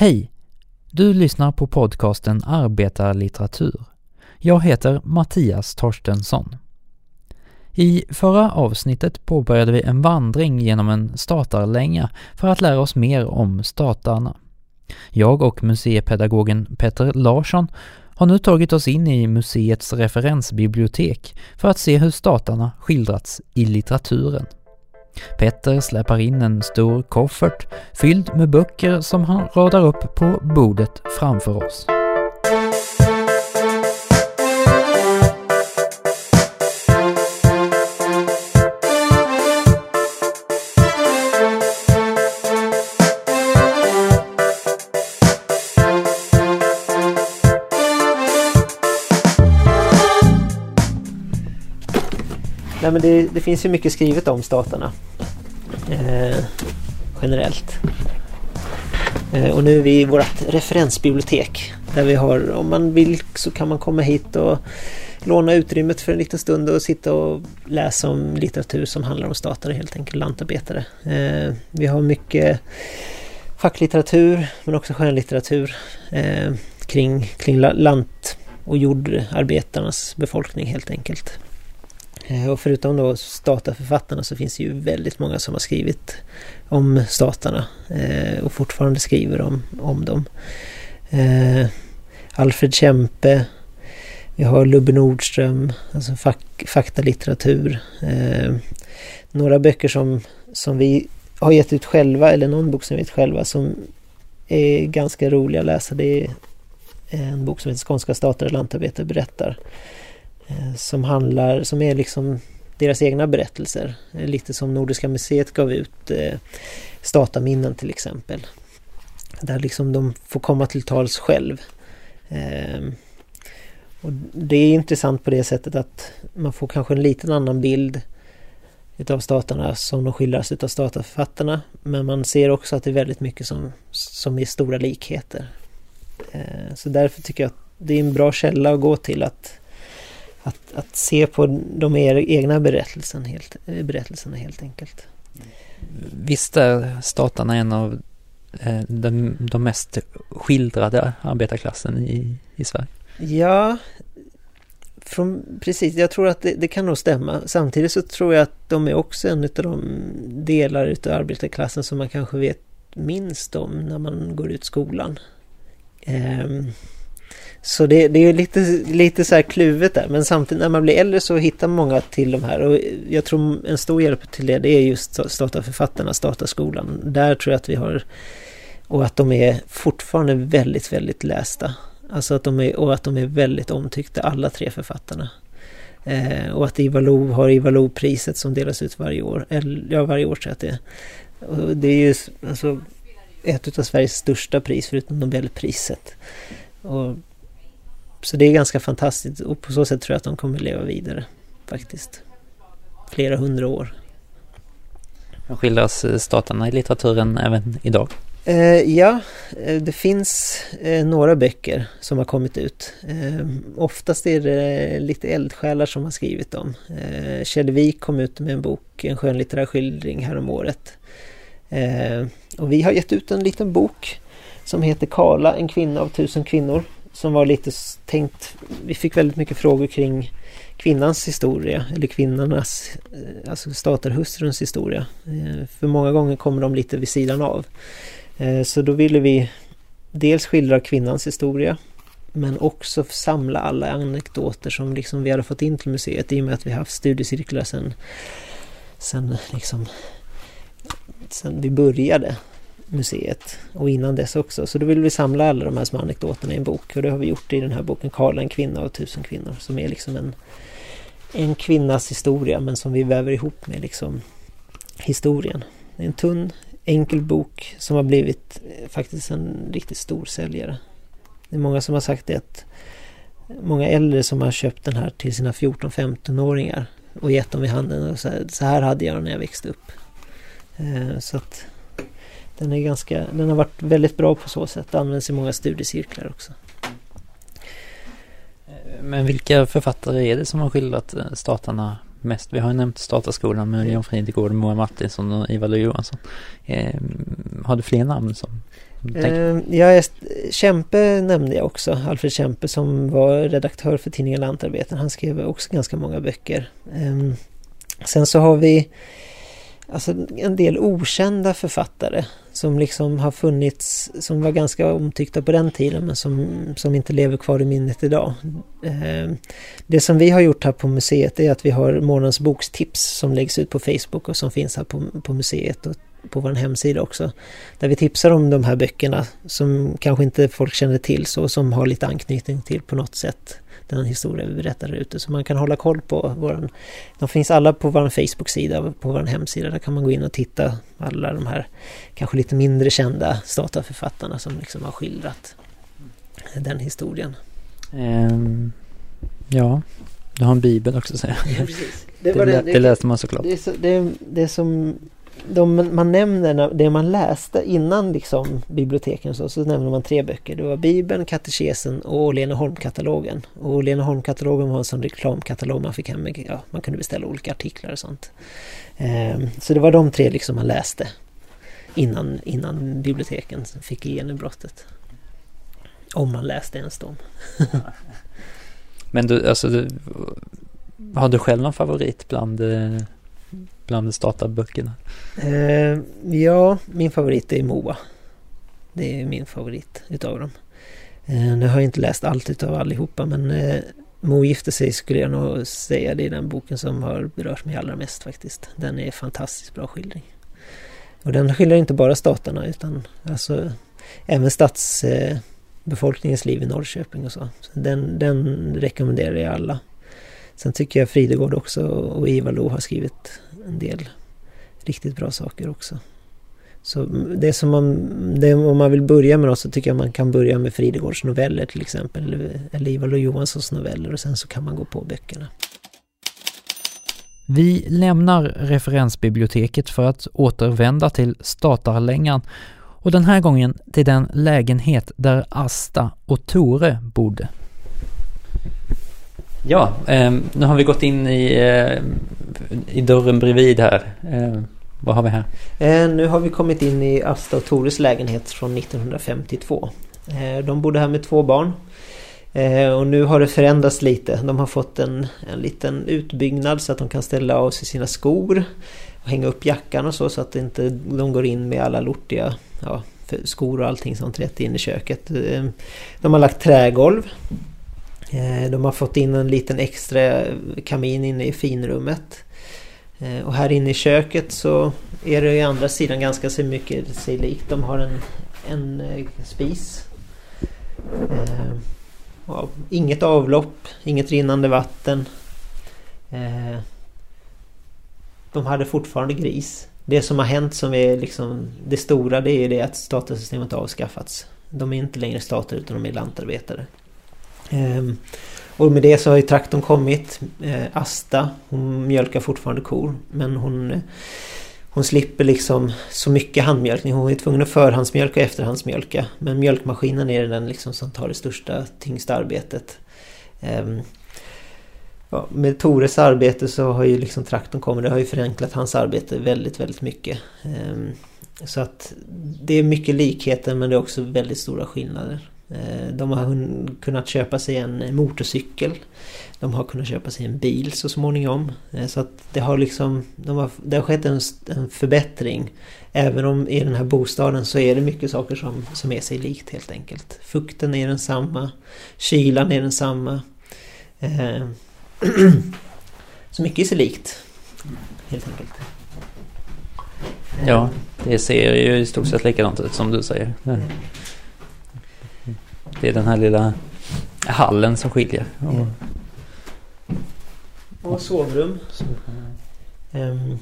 Hej! Du lyssnar på podcasten Arbetarlitteratur. Jag heter Mattias Torstensson. I förra avsnittet påbörjade vi en vandring genom en statarlänga för att lära oss mer om statarna. Jag och museipedagogen Petter Larsson har nu tagit oss in i museets referensbibliotek för att se hur statarna skildrats i litteraturen. Petter släpar in en stor koffert fylld med böcker som han radar upp på bordet framför oss. Nej, men det, det finns ju mycket skrivet om staterna. Eh, generellt. Eh, och nu är vi i vårt referensbibliotek. Där vi har, om man vill så kan man komma hit och låna utrymmet för en liten stund och sitta och läsa om litteratur som handlar om statare helt enkelt, lantarbetare. Eh, vi har mycket facklitteratur men också skönlitteratur eh, kring, kring lant och jordarbetarnas befolkning helt enkelt. Eh, och förutom då stataförfattarna så finns det ju väldigt många som har skrivit om statarna eh, och fortfarande skriver om, om dem. Eh, Alfred Kempe, vi har Lubbe Nordström, alltså fak faktalitteratur. några böcker som, som vi har gett ut själva, eller någon bok som vi gett själva som är ganska roliga att läsa. Det är en bok som heter Skånska stater och lantarbetare berättar. Eh, som handlar, som är liksom deras egna berättelser. Eh, lite som Nordiska museet gav ut eh, Stataminnen till exempel. Där liksom de får komma till tals själv. Eh, och det är intressant på det sättet att man får kanske en liten annan bild utav staterna som de skildras utav statarförfattarna Men man ser också att det är väldigt mycket som, som är stora likheter. Eh, så därför tycker jag att det är en bra källa att gå till att att, att se på de egna berättelsen helt, eh, berättelserna helt enkelt. Visst är statarna en av eh, de, de mest skildrade arbetarklassen i, i Sverige? Ja, från, precis. Jag tror att det, det, kan nog stämma. Samtidigt så tror jag att de är också en av de delar utav arbetarklassen som man kanske vet minst om när man går ut skolan. Um, så det, det är lite, lite så här kluvet där men samtidigt när man blir äldre så hittar många till de här och jag tror en stor hjälp till det det är just starta författarna, starta skolan. Där tror jag att vi har och att de är fortfarande väldigt, väldigt lästa. Alltså att de är, och att de är väldigt omtyckta, alla tre författarna. Eh, och att Ivar Lo har Ivar Lo-priset som delas ut varje år. Eller, ja, varje år tror jag att det är. Och det är ju alltså ett av Sveriges största pris förutom Nobelpriset. Och så det är ganska fantastiskt och på så sätt tror jag att de kommer leva vidare faktiskt. Flera hundra år. Skildras eh, staterna i litteraturen även idag? Eh, ja, eh, det finns några böcker som har kommit ut. Oftast är det lite eldsjälar som har skrivit dem. Eh, Kjell Wik kom ut med en bok, en skönlitterär skildring häromåret. Eh, och vi har gett ut en liten bok som heter Kala, en kvinna av tusen kvinnor som var lite tänkt, vi fick väldigt mycket frågor kring kvinnans historia eller kvinnornas, eh, alltså statarhustruns historia. Eh, för många gånger kommer de lite vid sidan av. Eh, så då ville vi dels skildra kvinnans historia men också samla alla anekdoter som liksom vi hade fått in till museet i och med att vi haft studiecirklar sen, sen, liksom, sen vi började museet och innan dess också. Så då vill vi samla alla de här små anekdoterna i en bok och det har vi gjort i den här boken Karla en kvinna och tusen kvinnor som är liksom en, en kvinnas historia men som vi väver ihop med liksom historien. Det är en tunn enkel bok som har blivit eh, faktiskt en riktigt stor säljare. Det är många som har sagt det att många äldre som har köpt den här till sina 14-15-åringar och gett dem i handen och så här, så här hade jag när jag växte upp. Eh, så att den, är ganska, den har varit väldigt bra på så sätt. Används i många studiecirklar också. Men vilka författare är det som har skildrat eh, statarna mest? Vi har ju nämnt Statarskolan med Jan Fridegård, Moa Martinsson och Ivar Lo Johansson. Eh, har du fler namn som? Eh, ja, Kempe nämnde jag också. Alfred Kempe som var redaktör för tidningen Lantarbetaren. Han skrev också ganska många böcker. Eh, sen så har vi alltså en del okända författare som liksom har funnits, som var ganska omtyckta på den tiden men som, som inte lever kvar i minnet idag. Ehm, det som vi har gjort här på museet är att vi har månadens bokstips som läggs ut på Facebook och som finns här på, på museet och på vår hemsida också. Där vi tipsar om de här böckerna som kanske inte folk känner till så som har lite anknytning till på något sätt den historia vi berättar ute. Så man kan hålla koll på våran... De finns alla på vår Facebook-sida, på vår hemsida. Där kan man gå in och titta alla de här kanske lite mindre kända stataförfattarna som liksom har skildrat den historien. Um, ja, du har en bibel också säger jag. Ja, det, det, det, det, läste man såklart. Det, så, det, det som de man nämner, det man läste innan liksom biblioteken så, så nämner man tre böcker. Det var Bibeln, Katekesen och Åhléneholm-katalogen. Och Åhléneholm-katalogen var en sån reklamkatalog man fick hem. Ja, man kunde beställa olika artiklar och sånt. Ehm, så det var de tre liksom man läste innan, innan biblioteken fick genombrottet. Om man läste ens dem. Men du, alltså, du, har du själv någon favorit bland eh, bland startarböckerna? Eh, ja, min favorit är Moa. Det är min favorit utav dem. Eh, nu har jag inte läst allt utav allihopa men eh, Mo gifte sig skulle jag nog säga det är den boken som har berört mig allra mest faktiskt. Den är fantastiskt bra skildring. Och den skildrar inte bara staterna utan alltså även stadsbefolkningens eh, liv i Norrköping och så. så den, den rekommenderar jag alla. Sen tycker jag Fridegård också och Ivar Lo har skrivit en del riktigt bra saker också. Så det som man, det, om man vill börja med något så tycker jag man kan börja med Fridegårds noveller till exempel. Eller, eller Ivar Lo Johanssons noveller och sen så kan man gå på böckerna. Vi lämnar referensbiblioteket för att återvända till statarlängan och den här gången till den lägenhet där Asta och Tore bodde. Ja, eh, nu har vi gått in i, eh, i dörren bredvid här. Eh, vad har vi här? Eh, nu har vi kommit in i Asta och Tores lägenhet från 1952. Eh, de bodde här med två barn. Eh, och nu har det förändrats lite. De har fått en, en liten utbyggnad så att de kan ställa av sig sina skor. Och hänga upp jackan och så så att inte de går in med alla lortiga ja, skor och allting sånt rätt in i köket. Eh, de har lagt trägolv. Eh, de har fått in en liten extra kamin inne i finrummet. Eh, och här inne i köket så är det i andra sidan ganska så mycket sig likt. De har en, en eh, spis. Eh, ja, inget avlopp, inget rinnande vatten. De hade fortfarande gris. Det som har hänt som är liksom det stora det är det att statussystemet har avskaffats. De är inte längre stater utan de är lantarbetare. Ehm, och med det så har ju traktorn kommit. Ehm, Asta, hon mjölkar fortfarande kor. Men hon, hon slipper liksom så mycket handmjölkning. Hon är tvungen att förhandsmjölka och efterhandsmjölka. Men mjölkmaskinen är den liksom som tar det största, tyngsta arbetet. Ehm, ja, med Tores arbete så har ju liksom traktorn kommit. Det har ju förenklat hans arbete väldigt, väldigt mycket. Så att det är mycket likheter men det är också väldigt stora skillnader. Eh, de har kunnat köpa sig en motorcykel. De har kunnat köpa sig en bil så småningom. Eh, så att det har liksom de har, det har skett en, en förbättring. Även om i den här bostaden så är det mycket saker som, som är sig likt helt enkelt. Fukten är densamma. Kylan är densamma. Eh, så mycket är sig likt. Helt enkelt. Ja, det ser ju i stort sett likadant ut som du säger. Mm. Det är den här lilla hallen som skiljer. Och, och sovrum. Um,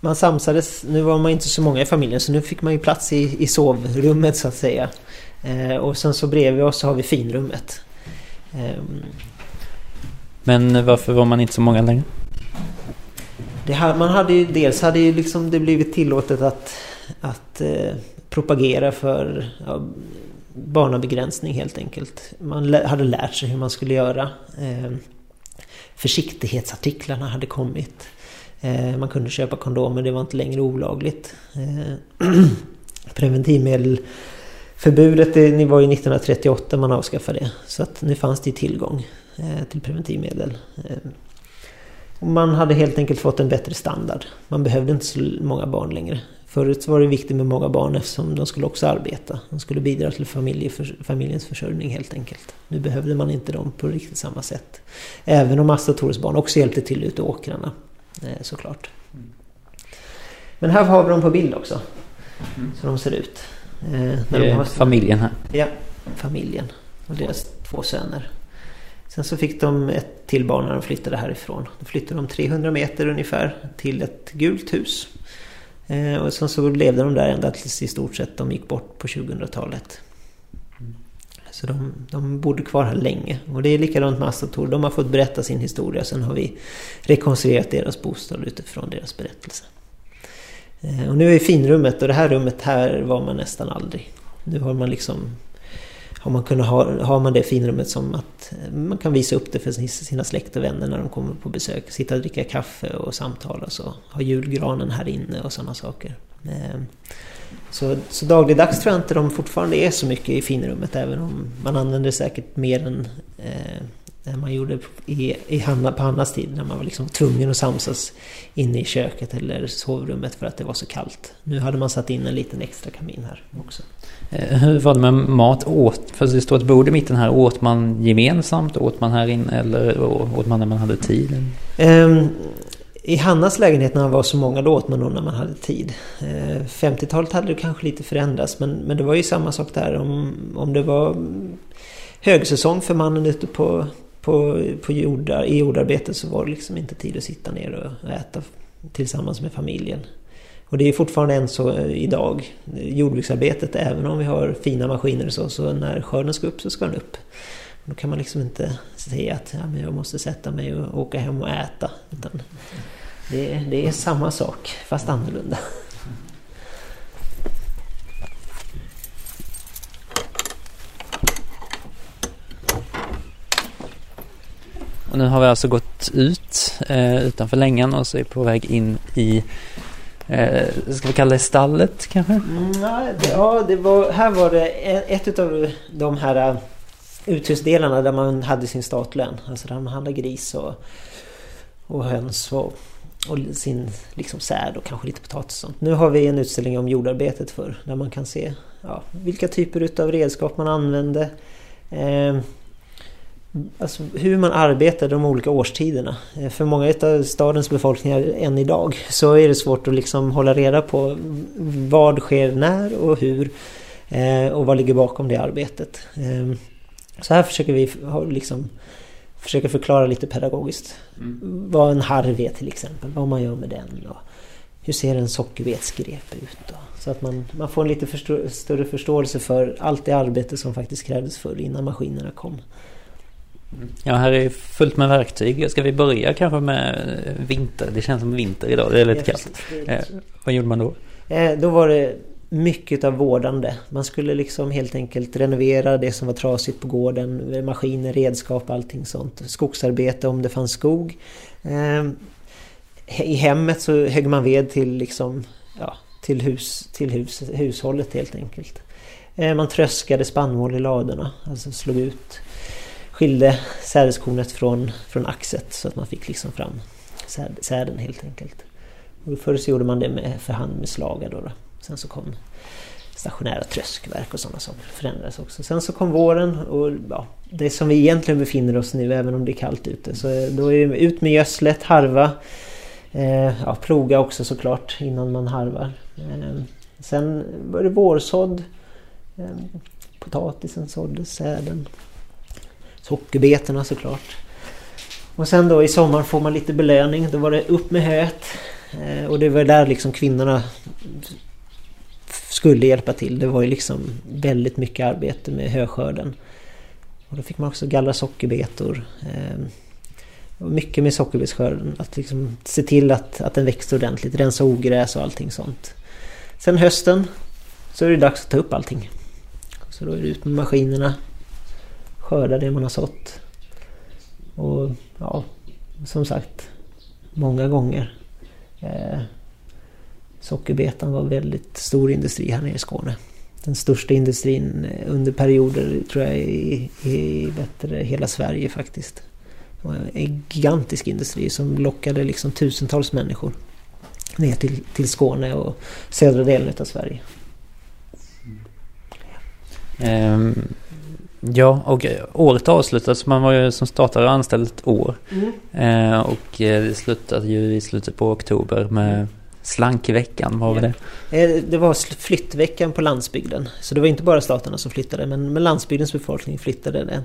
man samsades, nu var man inte så många i familjen så nu fick man ju plats i, i sovrummet så att säga. Uh, och sen så bredvid oss har vi finrummet. Um, Men varför var man inte så många längre? Det, man hade ju, dels hade ju liksom det blivit tillåtet att, att eh, propagera för ja, barnabegränsning helt enkelt. Man hade lärt sig hur man skulle göra. Ehm, försiktighetsartiklarna hade kommit. Ehm, man kunde köpa kondomer, det var inte längre olagligt. Ehm, Preventivmedelförbudet det var ju 1938 man avskaffade det. Så att nu fanns det tillgång eh, till preventivmedel. Man hade helt enkelt fått en bättre standard. Man behövde inte så många barn längre. Förut var det viktigt med många barn eftersom de skulle också arbeta. De skulle bidra till familjens försörjning helt enkelt. Nu behövde man inte dem på riktigt samma sätt. Även om Asta Tores barn också hjälpte till ute i åkrarna. Eh, såklart. Men här har vi dem på bild också. Mm. Så de ser ut. Eh, när är har... familjen här. Ja, familjen. Och deras två söner. Sen så fick de ett till barn när de flyttade härifrån. Då flyttade de 300 meter ungefär till ett gult hus. Eh, och sen så levde de där ända tills i stort sett de gick bort på 2000-talet. Så de, de bodde kvar här länge. Och det är likadant med Astator. De har fått berätta sin historia. Sen har vi rekonstruerat deras bostad utifrån deras berättelse. Eh, och nu är vi finrummet och det här rummet här var man nästan aldrig. Nu har man liksom har man, kunnat ha, har man det finrummet som att eh, man kan visa upp det för sina släkt och vänner när de kommer på besök. Sitta och dricka kaffe och samtala och så. Ha julgranen här inne och sådana saker. Eh, så, så dagligdags tror jag inte de fortfarande är så mycket i finrummet även om man använder säkert mer än eh, än man gjorde i, i Hanna, på Hannas tid när man var liksom tvungen att samsas inne i köket eller sovrummet för att det var så kallt. Nu hade man satt in en liten extra kamin här också. Eh, hur var det med mat? Åt, för det står ett bord i mitten här. Åt man gemensamt? Åt man här inne eller åt man när man hade tid? Um, I Hannas lägenhet när han var så många då åt man nog när man hade tid. Uh, eh, 50-talet hade det kanske lite förändrats men, men det var ju samma sak där. Om, om det var högsäsong för mannen ute på, på, på jordar, i jordarbetet så var det liksom inte tid att sitta ner och äta tillsammans med familjen. Och det är fortfarande än så eh, idag. Jordbruksarbetet, även om vi har fina maskiner och så, så när skörden ska upp så ska den upp. Då kan man liksom inte säga att ja, men jag måste sätta mig och åka hem och äta. Utan det, det är samma sak, fast annorlunda. Och nu har vi alltså gått ut eh, utanför längan och så är på väg in i eh, Ska vi kalla det stallet kanske? Mm, ja, det var, här var det ett av de här eh, uthusdelarna där man hade sin statlön. Alltså där man hade gris och, och höns och, och sin liksom säd och kanske lite potatis och sånt. Nu har vi en utställning om jordarbetet för där man kan se ja, vilka typer utav redskap man använde. Eh, Alltså hur man arbetar de olika årstiderna. Eh, för många av stadens befolkningar än idag så är det svårt att liksom hålla reda på vad sker när och hur. Eh, och vad ligger bakom det arbetet. Eh, så här försöker vi liksom försöka förklara lite pedagogiskt. Mm. Vad en harv är till exempel, vad man gör med den. Och hur ser en sockerbetsgrep ut? Då? Så att man, man får en lite förstå större förståelse för allt det arbete som faktiskt krävdes förr innan maskinerna kom. Ja, här är fullt med verktyg. Ska vi börja kanske med vinter? Det känns som vinter idag, det är lite ja, kallt. Eh, vad gjorde man då? Eh, då var det mycket av vårdande. Man skulle liksom helt enkelt renovera det som var trasigt på gården. Maskiner, redskap, allting sånt. Skogsarbete om det fanns skog. Eh, I hemmet så högg man ved till liksom, ja, till, hus, till hus, hushållet helt enkelt. Eh, man tröskade spannmål i ladorna, alltså slog ut skilde sädeskornet från, från axet så att man fick liksom fram säd, säden helt enkelt. Och förr så gjorde man det med, för hand med slaga då, då. Sen så kom stationära tröskverk och sådana saker förändrades också. Sen så kom våren och ja, det som vi egentligen befinner oss nu även om det är kallt ute. Så då är det ut med gödslet, harva, eh, ja, ploga också såklart innan man harvar. Eh, sen var det vårsådd. Eh, potatisen såddes, säden. Sockerbetorna såklart. Och sen då i sommar får man lite belöning. Då var det upp med höet. Eh, och det var där liksom kvinnorna skulle hjälpa till. Det var ju liksom väldigt mycket arbete med höskörden. Och då fick man också gallra sockerbetor. Ehm, mycket med sockerbetsskörden. Att liksom se till att, att den växte ordentligt. Rensa ogräs och allting sånt. Sen hösten så är det dags att ta upp allting. Så då är det ut med maskinerna skörda det man har sått. Och ja, som sagt, många gånger. Eh, Sockerbetan var väldigt stor industri här nere i Skåne. Den största industrin under perioder tror jag i, i bättre, hela Sverige faktiskt. Det var en gigantisk industri som lockade liksom tusentals människor ner till, till Skåne och södra delen av Sverige. Um, ja, och året avslutades. Man var ju som startare anställd ett år. Mm. Uh, och det slutade ju i slutet på oktober med Slankveckan, vad var det? Eh, det var flyttveckan på landsbygden. Så det var inte bara staterna som flyttade, men landsbygdens befolkning flyttade den.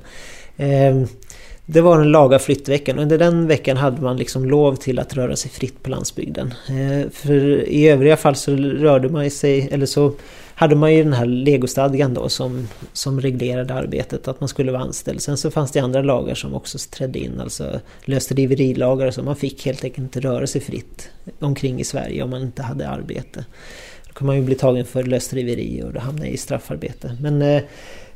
Ehm, det var den laga flyttveckan. Under den veckan hade man liksom lov till att röra sig fritt på landsbygden. Eh, för i övriga fall så rörde man sig, eller så hade man ju den här legostadgan då som, som reglerade arbetet, att man skulle vara anställd. Sen så fanns det andra lagar som också trädde in, alltså lösdriverilagar så man fick helt enkelt inte röra sig fritt omkring i Sverige om man inte hade arbete. Då kunde man ju bli tagen för lösdriveri och då hamna i straffarbete. Men Eh,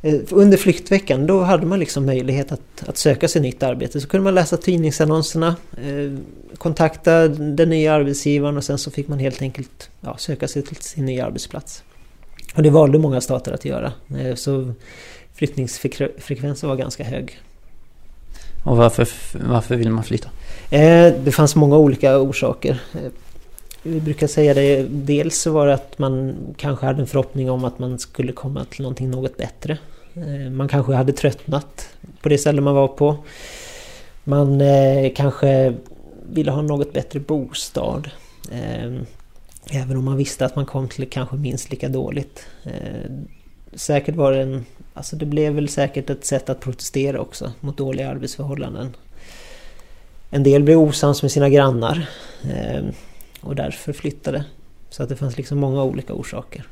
eh under flyktveckan då hade man liksom möjlighet att, att söka sig nytt arbete. Så kunde man läsa tidningsannonserna, eh, kontakta den nya arbetsgivaren och sen så fick man helt enkelt ja, söka sig till sin nya arbetsplats. Och det valde många stater att göra. Eh, så flyttningsfrekvensen var ganska hög. Och varför, varför vill man flytta? Eh, det fanns många olika orsaker. Eh, vi brukar säga det, dels var det att man kanske hade en förhoppning om att man skulle komma till någonting något bättre. Man kanske hade tröttnat på det ställe man var på. Man kanske ville ha något bättre bostad. Eh, även om man visste att man kom till kanske minst lika dåligt. Säkert var det en... Alltså det blev väl säkert ett sätt att protestera också mot dåliga arbetsförhållanden. En del blev osams med sina grannar och därför flyttade. Så att det fanns liksom många olika orsaker.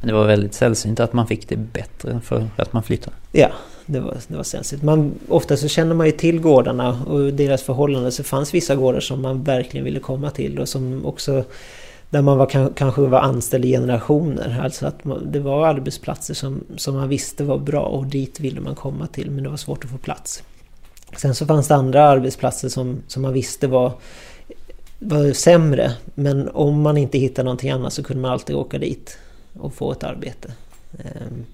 Men det var väldigt sällsynt att man fick det bättre för att man flyttade? Ja, det var, det var sällsynt. Man, ofta så känner man ju till gårdarna och deras förhållanden. Så fanns vissa gårdar som man verkligen ville komma till och som också där man var, kanske var anställd i generationer. Alltså att man, det var arbetsplatser som, som man visste var bra och dit ville man komma till men det var svårt att få plats. Sen så fanns det andra arbetsplatser som, som man visste var var sämre. Men om man inte hittade någonting annat så kunde man alltid åka dit och få ett arbete. Ehm,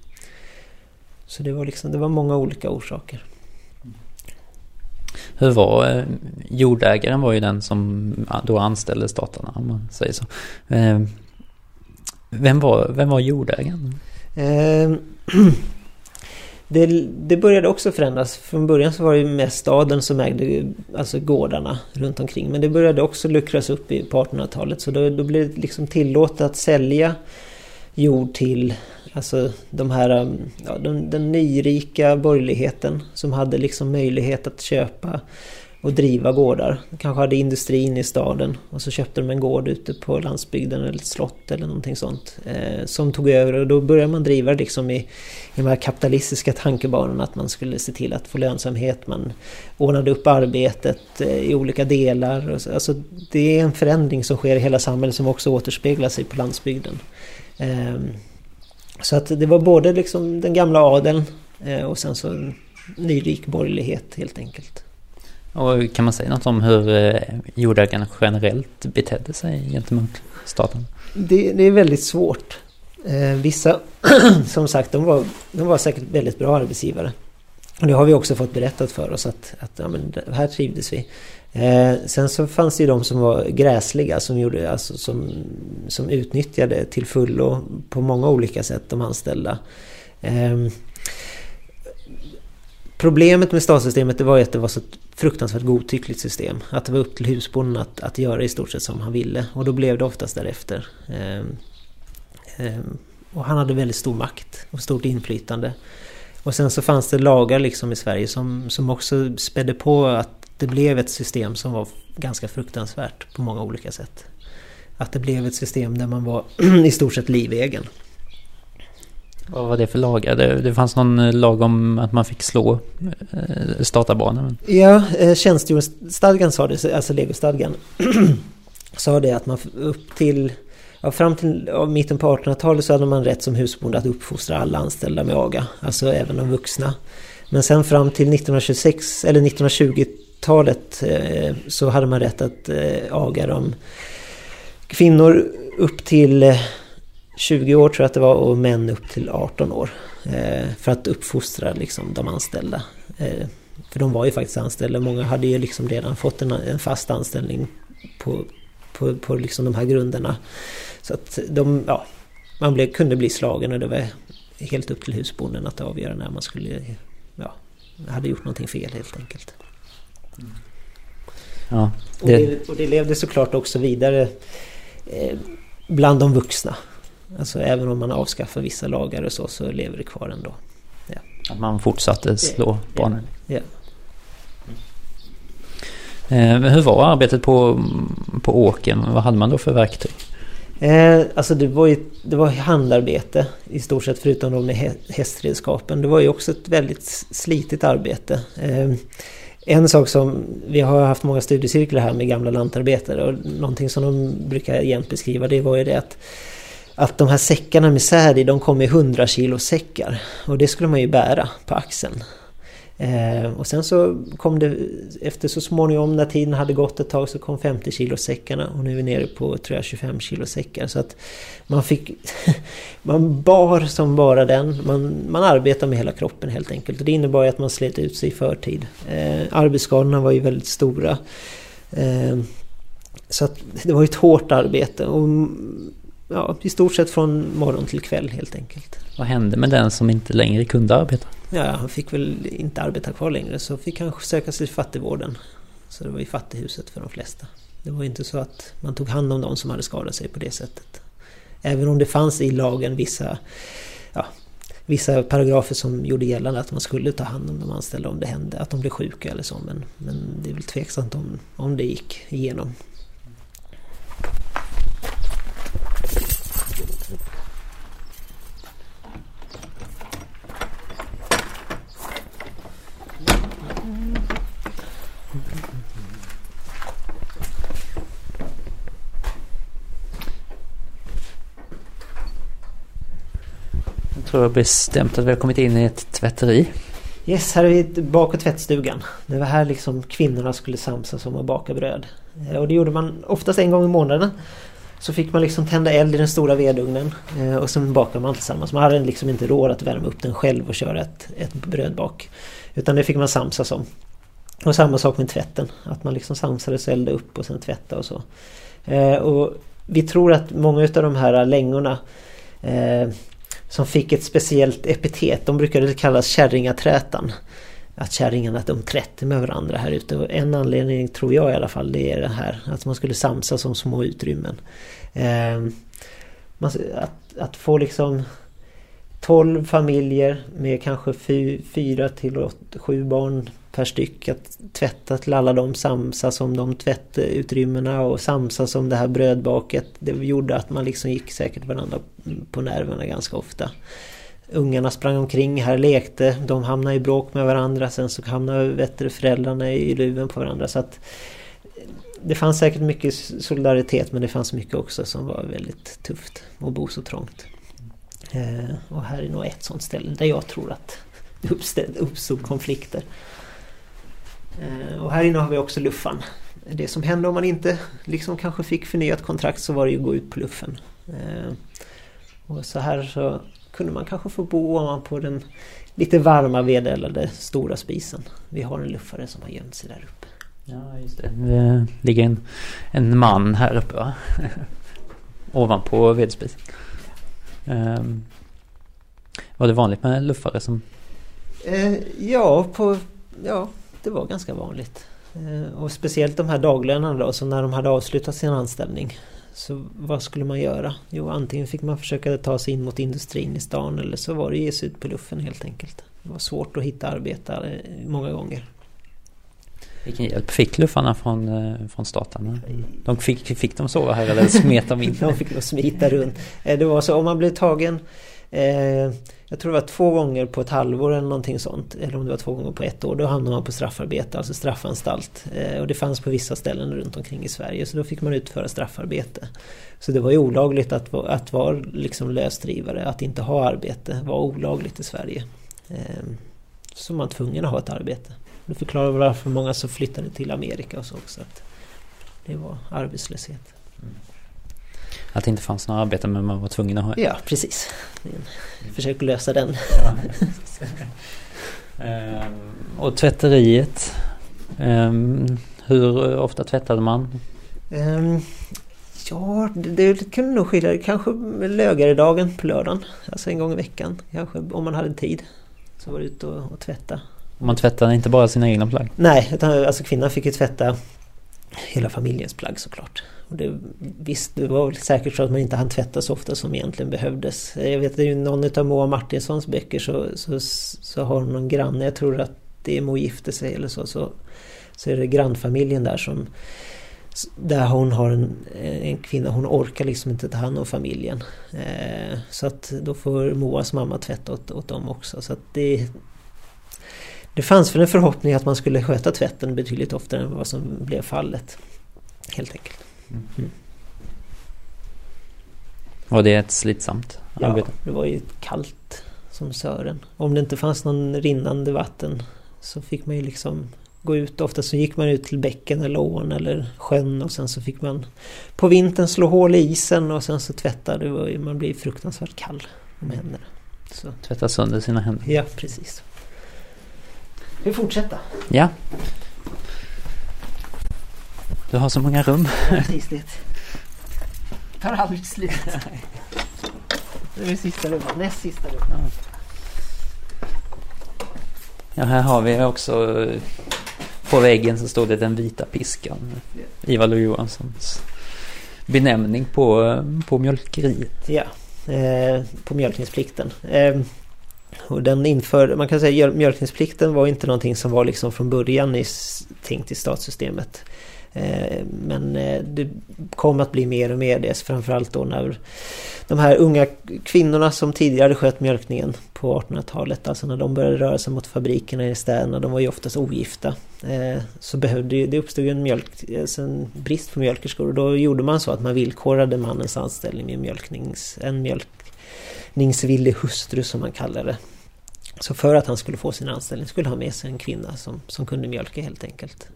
så det var, liksom, det var många olika orsaker. Hur var eh, jordägaren var ju den som då anställde statarna om man säger så. Eh, vem var, vem var jordägaren? Eh, det, det, började också förändras. Från början så var det mest staden som ägde alltså gårdarna runt omkring. Men det började också luckras upp på 1800-talet. Så då, då blev det liksom tillåtet att sälja jord till alltså de här, um, ja, den, den nyrika borgerligheten som hade liksom möjlighet att köpa och driva gårdar. De kanske hade industrin i staden och så köpte de en gård ute på landsbygden eller ett slott eller någonting sånt. Eh, som tog över och då började man driva det liksom i, i de här kapitalistiska tankebanorna att man skulle se till att få lönsamhet. Man ordnade upp arbetet eh, i olika delar. Och så, alltså, det är en förändring som sker i hela samhället som också återspeglar sig på landsbygden. Eh, så att det var både liksom den gamla adeln eh, och sen så en nyrik borgerlighet helt enkelt. Och kan man säga något om hur eh, jordägarna generellt betedde sig gentemot staten? Det, det är väldigt svårt. Eh, vissa, som sagt, de var, de var säkert väldigt bra arbetsgivare. Och det har vi också fått berättat för oss att, att ja, här trivdes vi. Eh, sen så fanns det ju de som var gräsliga som, gjorde, alltså, som, som utnyttjade till fullo på många olika sätt de anställda. Eh, Problemet med statssystemet det var ju att det var så ett fruktansvärt godtyckligt system. Att det var upp till husbonden att, att göra i stort sett som han ville. Och då blev det oftast därefter. Eh, och han hade väldigt stor makt och stort inflytande. Och sen så fanns det lagar liksom i Sverige som, som också spädde på att det blev ett system som var ganska fruktansvärt på många olika sätt. Att det blev ett system där man var i stort sett livegen. Vad var det för lagar? Det, det fanns någon eh, lag om att man fick slå eh, statarbarnen? Ja, eh, tjänstgöringsstadgan sa det, alltså legostadgan, sa det att man upp till Ja, fram till ja, mitten på 1800-talet så hade man rätt som husbonde att uppfostra alla anställda med aga, alltså även de vuxna. Men sen fram till 1926, eller 1920 1800-talet eh, så hade man rätt att eh, aga dem. Kvinnor upp till eh, 20 år tror jag att det var och män upp till 18 år. För att uppfostra liksom de anställda. För de var ju faktiskt anställda. Många hade ju liksom redan fått en fast anställning på, på, på liksom de här grunderna. Så att de, ja, man blev, kunde bli slagen och det var helt upp till husbonden att avgöra när man skulle, ja, hade gjort någonting fel helt enkelt. Ja, det... Och, det, och det levde såklart också vidare eh, bland de vuxna. Alltså även om man avskaffar vissa lagar och så, så lever det kvar ändå. Ja. Att man fortsatte slå barnen? Ja. Eh, hur var arbetet på, på åken? Vad hade man då för verktyg? Eh, alltså det var ju det var handarbete i stort sett förutom då med hästredskapen. Det var ju också ett väldigt slitigt arbete. Eh, en sak som vi har haft många studiecirklar här med gamla lantarbetare och någonting som de brukar jämt beskriva det var ju det att att de här säckarna med säd i de kom i 100 kilo säckar och det skulle man ju bära på axeln. Eh, och sen så kom det efter så småningom när tiden hade gått ett tag så kom 50 kilo säckarna och nu är vi nere på tror jag 25 kilo säckar. Så att man fick... man bar som bara den. Man, man arbetade med hela kroppen helt enkelt. Och det innebar ju att man slet ut sig i förtid. Eh, arbetsskadorna var ju väldigt stora. Eh, så att det var ju ett hårt arbete. Och ja, i stort sett från morgon till kväll helt enkelt. Vad hände med den som inte längre kunde arbeta? Ja, han fick väl inte arbeta kvar längre så fick han söka sig till fattigvården. Så det var i fattighuset för de flesta. Det var inte så att man tog hand om de som hade skadat sig på det sättet. Även om det fanns i lagen vissa, ja, vissa paragrafer som gjorde gällande att man skulle ta hand om de anställda om det hände, att de blev sjuka eller så. Men, men det är väl tveksamt om, om det gick igenom. Tror jag bestämt att vi har kommit in i ett tvätteri. Yes, här är vi bak och tvättstugan. Det var här liksom kvinnorna skulle samsas om att baka bröd. Eh, och det gjorde man oftast en gång i månaden. Så fick man liksom tända eld i den stora vedugnen eh, och sen bakade man tillsammans. Man hade liksom inte råd att värma upp den själv och köra ett, ett brödbak. Utan det fick man samsas om. Och samma sak med tvätten. Att man liksom samsades, eldade upp och sen tvätta och så. Eh, och vi tror att många av de här längorna som fick ett speciellt epitet. De brukade kallas kärringaträtan. Att kärringarna de trätte med varandra här ute. Och en anledning tror jag i alla fall det är det här att man skulle samsas om små utrymmen. Eh, att, att få liksom 12 familjer med kanske 4 till 7 barn per styck. Att tvätta till alla de, samsas om de tvättutrymmena och samsas om det här brödbaket. Det gjorde att man liksom gick säkert varandra på nerverna ganska ofta. Ungarna sprang omkring här, lekte, de hamnade i bråk med varandra. Sen så hamnade bättre föräldrarna i luven på varandra. Så att det fanns säkert mycket solidaritet men det fanns mycket också som var väldigt tufft och bo så trångt. Eh, och här är nog ett sånt ställe där jag tror att det uppstod konflikter. Eh, och här inne har vi också luffan. Det som hände om man inte liksom kanske fick förnyat kontrakt så var det ju att gå ut på luffen. Eh, och så här så kunde man kanske få bo ovanpå den lite varma vedeldade stora spisen. Vi har en luffare som har gömt sig där uppe. Ja, just det. Det ligger en, en man här uppe va? Ovanpå vedspisen. Um, var det vanligt med luffare som... Eh, ja, på, ja, det var ganska vanligt. Eh, och speciellt de här daglönarna då, så när de hade avslutat sin anställning. Så vad skulle man göra? Jo, antingen fick man försöka ta sig in mot industrin i stan eller så var det ge sig ut på luffen helt enkelt. Det var svårt att hitta arbetare många gånger. Vilken hjälp fick luffarna från, eh, från staten? De fick, fick de sova här eller smet de in? de fick nog smita runt. Eh, det var så om man blev tagen Eh, jag tror det var två gånger på ett halvår eller någonting sånt. Eller om det var två gånger på ett år. Då hamnade man på straffarbete, alltså straffanstalt. Eh, och det fanns på vissa ställen runt omkring i Sverige. Så då fick man utföra straffarbete. Så det var ju olagligt att, att vara liksom lösdrivare. Att inte ha arbete var olagligt i Sverige. Eh, så man var tvungen att ha ett arbete. Det förklarar varför många som flyttade till Amerika och så också. Att det var arbetslöshet. Mm. Att det inte fanns några arbeten men man var tvungen att ha Ja, precis. Försök lösa den. Ehm, och tvätteriet. Ehm, hur ofta tvättade man? Um, ja, det, det kunde nog skilja. Kanske lögaredagen på lördagen. Alltså en gång i veckan. Kanske om man hade tid. Så var det ute och, och tvätta. Man tvättade inte bara sina egna plagg? Nej, utan alltså kvinnan fick ju tvätta hela familjens plagg såklart. Och det, visst, det var väl säkert så att man inte hann tvätta så ofta som egentligen behövdes. Jag vet att i någon av Moa Martinssons böcker så, så, så har hon någon granne, jag tror att det är Mo gifte sig eller så, så, så är det grannfamiljen där som där hon har en, en kvinna, hon orkar liksom inte ta hand om familjen. Eh, så att då får Moas mamma tvätta åt, åt dem också. Så att det, det fanns väl en förhoppning att man skulle sköta tvätten betydligt oftare än vad som blev fallet. Helt enkelt. Mm. Var det ett slitsamt ja, arbete? det var ju kallt som sören. Om det inte fanns någon rinnande vatten så fick man ju liksom gå ut. Ofta så gick man ut till bäcken eller ån eller sjön och sen så fick man på vintern slå hål i isen och sen så tvätta. Det var, man blir fruktansvärt kall om händerna. Så. Tvätta sönder sina händer? Ja, precis. Vi fortsätter. Ja. Du har så många rum. Precis det. Tar aldrig slut. Det är det sista rummet, näst sista rummet. Ja, här har vi också på väggen så stod det den vita piskan. Ivar Lo Johanssons benämning på, på mjölkeriet. Ja, eh, på mjölkningsplikten. Eh, och den inför, man kan säga att mjölkningsplikten var inte någonting som var liksom från början i, tänkt i statssystemet. Eh, men eh, det kom att bli mer och mer det, framförallt då när de här unga kvinnorna som tidigare skött mjölkningen på 1800-talet, alltså när de började röra sig mot fabrikerna i städerna, de var ju oftast ogifta. Eh, så behövde det uppstod ju en, mjölk, alltså en brist på mjölkerskor och då gjorde man så att man villkorade mannens anställning med mjölknings, en mjölkningsvillig hustru som man kallar det. Så för att han skulle få sin anställning skulle han med sig en kvinna som, som kunde mjölka helt enkelt.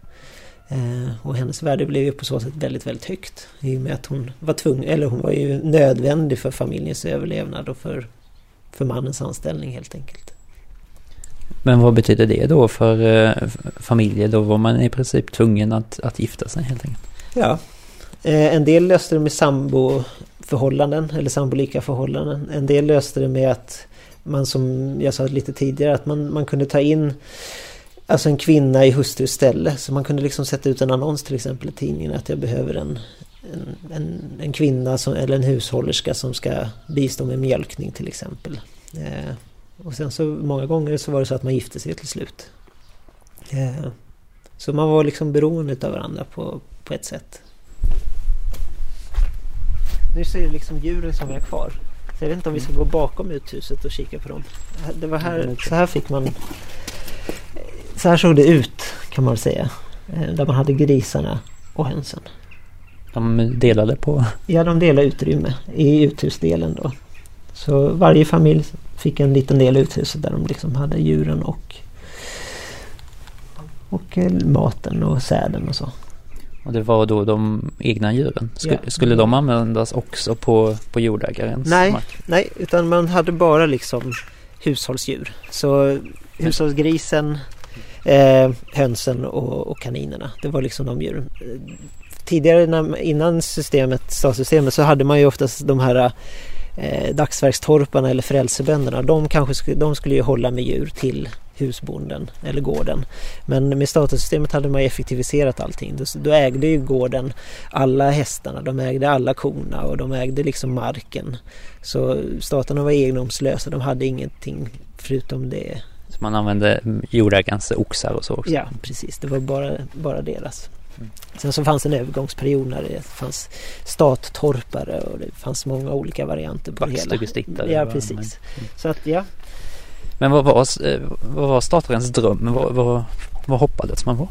Eh, och hennes värde blev ju på så sätt väldigt, väldigt högt. I och med att hon var tvungen, eller hon var ju nödvändig för familjens överlevnad och för, för mannens anställning helt enkelt. Men vad betyder det då för eh, familjer? Då var man i princip tvungen att, att gifta sig helt enkelt? Ja. Eh, en del löste det med förhållanden eller sambolika förhållanden. En del löste det med att man som jag sa lite tidigare att man, man kunde ta in Alltså en kvinna i hustrus ställe. Så man kunde liksom sätta ut en annons till exempel i tidningen att jag behöver en, en, en, en kvinna som, eller en hushållerska som ska bistå med mjölkning till exempel. Eh, och sen så många gånger så var det så att man gifte sig till slut. Eh, så man var liksom beroende av varandra på, på ett sätt. Nu ser det liksom djuren som är kvar. Så jag vet inte om vi ska gå bakom uthuset och kika på dem. Det var här, så här fick man så här såg det ut kan man säga. Eh, där man hade grisarna och hönsen. De delade på? Ja, de delade utrymme i uthusdelen då. Så varje familj fick en liten del i uthuset där de liksom hade djuren och, och eh, maten och säden och så. Och det var då de egna djuren? Skulle, ja. skulle de användas också på, på jordägarens nej, mark? Nej, utan man hade bara liksom hushållsdjur. Så hushållsgrisen eh, hönsen och, och, kaninerna. Det var liksom de djuren. Tidigare när, innan systemet, stadssystemet så hade man ju oftast de här eh, dagsverkstorparna eller frälsebönderna. De, kanske de skulle ju hålla med djur till husbonden eller gården. Men med statussystemet hade man effektiviserat allting. Då, ägde ju gården alla hästarna, de ägde alla korna och de ägde liksom marken. Så staterna var egendomslösa, de hade ingenting förutom det man använde jordägarens oxar och så också. Ja, precis. Det var bara, bara deras. Mm. Sen så fanns en övergångsperiod när det fanns stattorpare och det fanns många olika varianter på det hela. Ja, precis. Mm. Så att, ja. Men vad var, eh, vad var statarens dröm? Vad, vad, vad hoppades man på?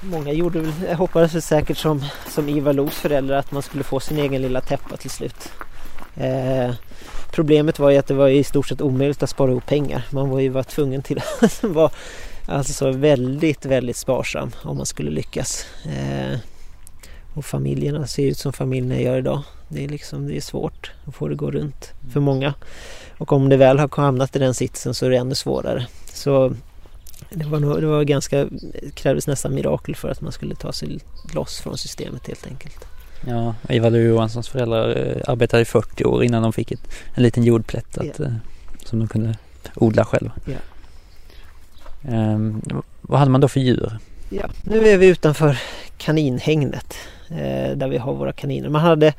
Många gjorde eh, hoppades säkert som, som Ivar Los föräldrar att man skulle få sin egen lilla täppa till slut. Eh, Problemet var ju att det var i stort sett omöjligt att spara ihop pengar. Man var ju var tvungen till att vara alltså väldigt, väldigt sparsam om man skulle lyckas. Eh, Och familjerna ser ut som familjerna gör idag. Det är liksom det är svårt att få det att gå runt för många. Och om det väl har hamnat i den sitsen så är det ännu svårare. Så det var, nog, det var ganska, det krävdes nästan mirakel för att man skulle ta sig loss från systemet helt enkelt. Ja, Ivar Johanssons föräldrar eh, arbetade i 40 år innan de fick ett, en liten jordplätt att, Ja. som de kunde odla själva. Ja. Ehm, vad hade man då för djur? Ja, nu är vi utanför kaninhägnet eh, där vi har våra kaniner. Man hade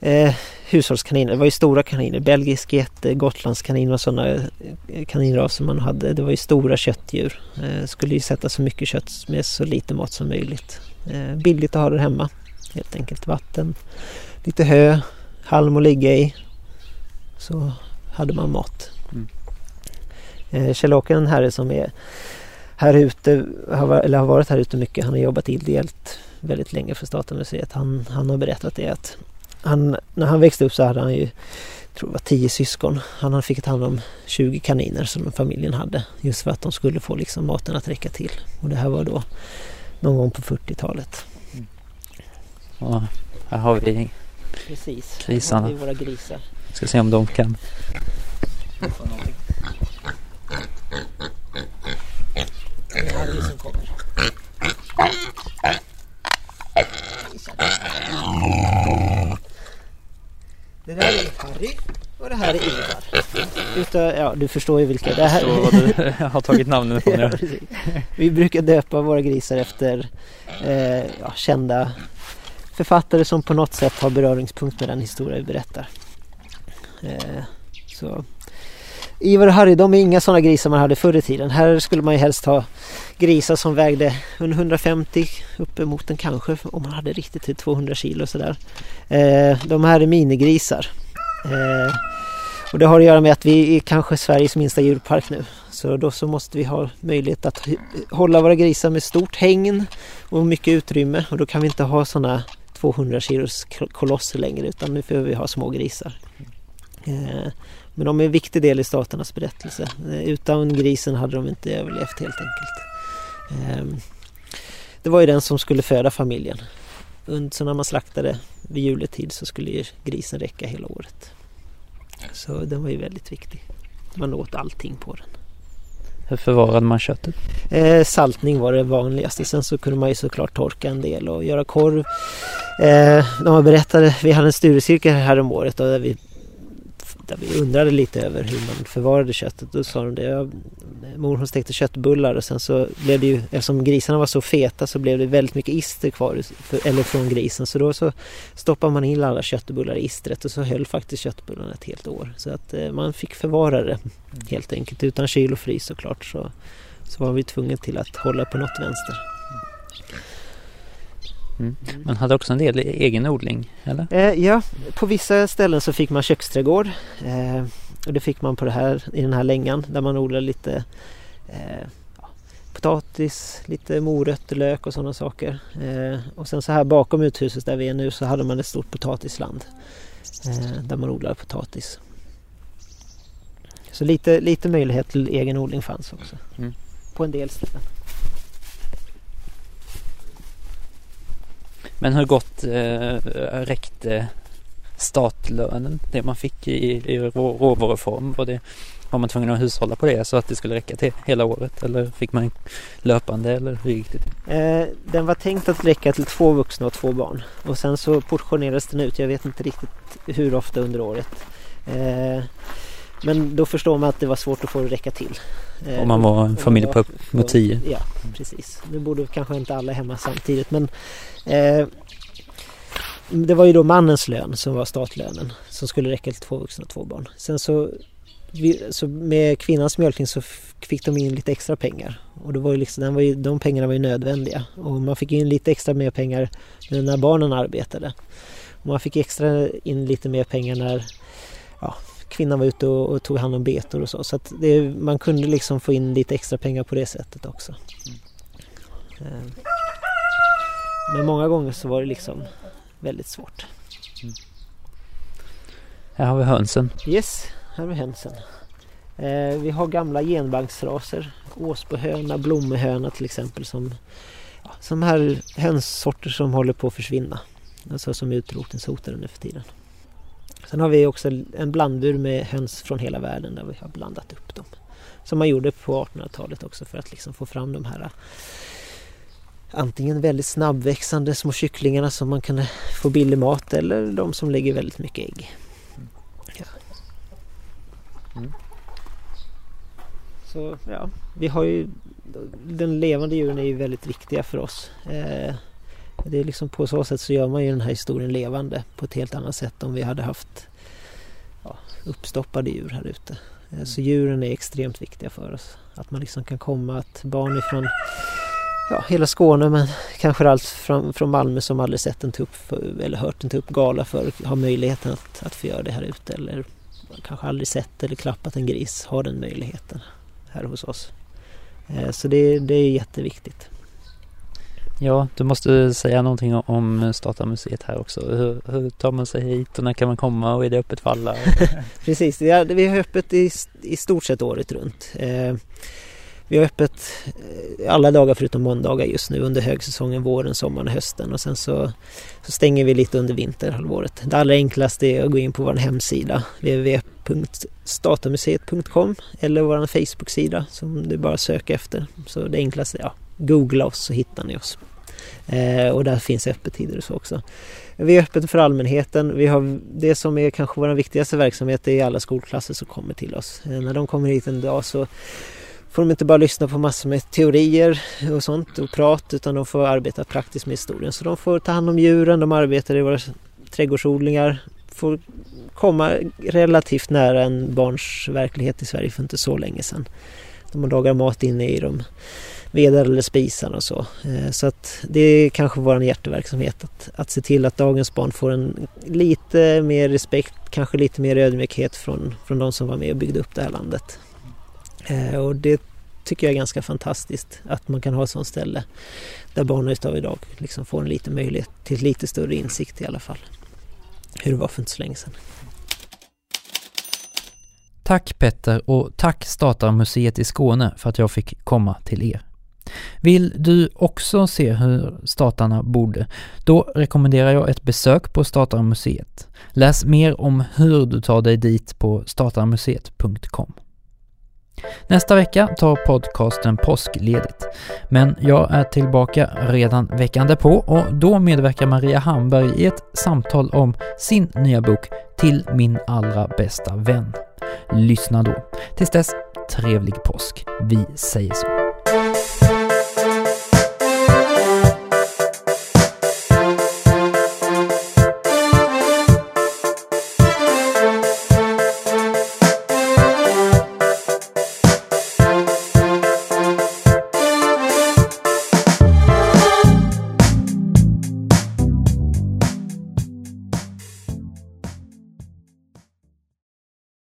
eh, hushållskaniner, det var ju stora kaniner, belgisk jätte, gotlandskanin och sådana eh, kaninraser man hade. Det var ju stora köttdjur. Eh, skulle ju sätta så mycket kött med så lite mat som möjligt. Eh, billigt att ha det hemma helt enkelt. Vatten, lite hö, halm att ligga i. Så hade man mat. Mm. Eh, Kjell-Åke är en herre som är här ute, har, eller har varit här ute mycket. Han har jobbat ideellt väldigt länge för Statenmuseet. Han, han har berättat det att han, när han växte upp så hade han ju, tror det var tio syskon. Han fick ta hand om 20 kaniner som familjen hade. Just för att de skulle få liksom maten att räcka till. Och det här var då någon gång på 40-talet. Och här har vi, Precis. Grisarna. Det är våra grisar. ska se om de kan. Det är Harry som kommer. Det där är Harry och det här är Ivar. Utav, ja, du förstår ju vilka. Det här, Så vad du har tagit namnen från. Ja. Vi brukar döpa våra grisar efter eh, ja, kända författare som på något sätt har beröringspunkt med den historia vi berättar. Eh, så. Ivar och Harry, de är inga sådana grisar man hade förr i tiden. Här skulle man ju helst ha grisar som vägde 150 uppemot en kanske om man hade riktigt till 200 kilo sådär. Eh, de här är minigrisar. Eh, och det har att göra med att vi är kanske Sveriges minsta djurpark nu. Så då så måste vi ha möjlighet att hålla våra grisar med stort hägn och mycket utrymme. Och då kan vi inte ha sådana 200 kilos kolosser längre utan nu får vi ha små grisar. Eh, men de är en viktig del i staternas berättelse. Eh, Utan grisen hade de inte överlevt helt enkelt. Eh, Det var ju den som skulle föda familjen. Så när man slaktade vid juletid så skulle ju grisen räcka hela året. Så den var ju väldigt viktig. Man åt allting på den. Hur förvarade man köttet? Eh, saltning var det vanligaste. Sen så kunde man ju såklart torka en del och göra korv. Eh, de har berättade, vi hade en studiecirkel här om året och där vi, där vi undrade lite över hur man förvarade köttet. Då sa de det, Jag, mor hon stekte köttbullar och sen så blev det ju, eftersom grisarna var så feta så blev det väldigt mycket ister kvar, för, eller från grisen. Så då så stoppade man in alla köttbullar i istret och så höll faktiskt köttbullarna ett helt år. Så att eh, man fick förvara det helt enkelt. Utan kyl och frys såklart så, så var vi tvungna till att hålla på något vänster. Mm. Man hade också en del egen odling, eller? Eh, ja, på vissa ställen så fick man köksträdgård. Eh, och det fick man på det här, i den här längan där man odlade lite eh, potatis, lite morötter, lök och sådana saker. Eh, och sen så här bakom uthuset där vi är nu så hade man ett stort potatisland. Eh, där man odlade potatis. Så lite, lite möjlighet till egen odling fanns också. Mm. På en del ställen. Men hur gott eh, räckte statlönen, det man fick i, i rå, råvaruform? Var, det, var man tvungen att hushålla på det så att det skulle räcka till hela året? Eller fick man löpande eller hur gick det till? Eh, den var tänkt att räcka till två vuxna och två barn. Och sen så portionerades den ut. Jag vet inte riktigt hur ofta under året. Eh, men då förstår man att det var svårt att få det att räcka till. Eh, Om man var en om familj på mot tio? Ja, precis. Nu borde kanske inte alla hemma samtidigt men eh, det var ju då mannens lön som var statlönen som skulle räcka till två vuxna och två barn. Sen så, vi, så med kvinnans mjölkning så fick de in lite extra pengar och det var ju liksom, den var ju, de pengarna var ju nödvändiga och man fick in lite extra mer pengar nu när barnen arbetade. Och man fick extra in lite mer pengar när ja, kvinnan var ute och, och tog hand om betor och så. Så att det, man kunde liksom få in lite extra pengar på det sättet också. Eh, Men många gånger så var det liksom väldigt svårt. Här har vi hönsen. Yes, här har vi hönsen. Eh, vi har gamla genbanksraser. Åsbohöna, blommehöna till exempel som ja, som här hönssorter som håller på att försvinna. Alltså som är utrotningshotade nu för tiden. Sen har vi också en blandbur med höns från hela världen där vi har blandat upp dem. Som man gjorde på 1800-talet också för att liksom få fram de här antingen väldigt snabbväxande små kycklingarna som man kan få billig mat eller de som lägger väldigt mycket ägg. Ja. Mm. Så ja, vi har ju den levande djuren är ju väldigt viktiga för oss. Eh, det är liksom på så sätt så gör man ju den här historien levande på ett helt annat sätt om vi hade haft ja, uppstoppade djur här ute. Eh, så djuren är extremt viktiga för oss. Att man liksom kan komma, att barn ifrån ja, hela Skåne men kanske allt från, från Malmö som aldrig sett en tupp för, eller hört en tuppgala för har möjligheten att, att få göra det här ute eller kanske aldrig sett eller klappat en gris har den möjligheten här hos oss. Eh, så det, det är jätteviktigt. Ja, du måste säga någonting om Statamuseet här också. Hur, hur, tar man sig hit och när kan man komma och är det öppet för alla? Precis, ja, vi har öppet i, i stort sett året runt. Eh, vi har öppet eh, alla dagar förutom måndagar just nu under högsäsongen, våren, sommaren och hösten och sen så, så stänger vi lite under vinterhalvåret. Det allra enklaste är att gå in på vår hemsida www.statamuseet.com eller vår Facebook-sida som du bara söker efter. Så det enklaste ja, googla oss så hittar ni oss. Eh, och där finns öppettider och så också. Vi är öppet för allmänheten. Vi har det som är kanske vår viktigaste verksamhet är alla skolklasser som kommer till oss. Eh, när de kommer hit en dag så får de inte bara lyssna på massor med teorier och sånt och prat utan de får arbeta praktiskt med historien. Så de får ta hand om djuren, de arbetar i våra trädgårdsodlingar, får komma relativt nära en barns verklighet i Sverige för inte så länge sedan. De lagar mat inne i de vedar eller spisar och så. Eh, så att det är kanske vår hjärteverksamhet att, att se till att dagens barn får en lite mer respekt, kanske lite mer ödmjukhet från, från de som var med och byggde upp det här landet. Eh, och det tycker jag är ganska fantastiskt att man kan ha ett sådant ställe där barnen utav idag liksom får en liten möjlighet till lite större insikt i alla fall. Hur det var för inte så länge sedan. Tack Petter och tack Statarmuseet i Skåne för att jag fick komma till er. Vill du också se hur statarna bodde? Då rekommenderar jag ett besök på Statarmuseet. Läs mer om hur du tar dig dit på statarmuseet.com. Nästa vecka tar podcasten påskledigt, men jag är tillbaka redan veckan därpå och då medverkar Maria Hamberg i ett samtal om sin nya bok Till min allra bästa vän. Lyssna då. Tills dess, trevlig påsk. Vi säger så.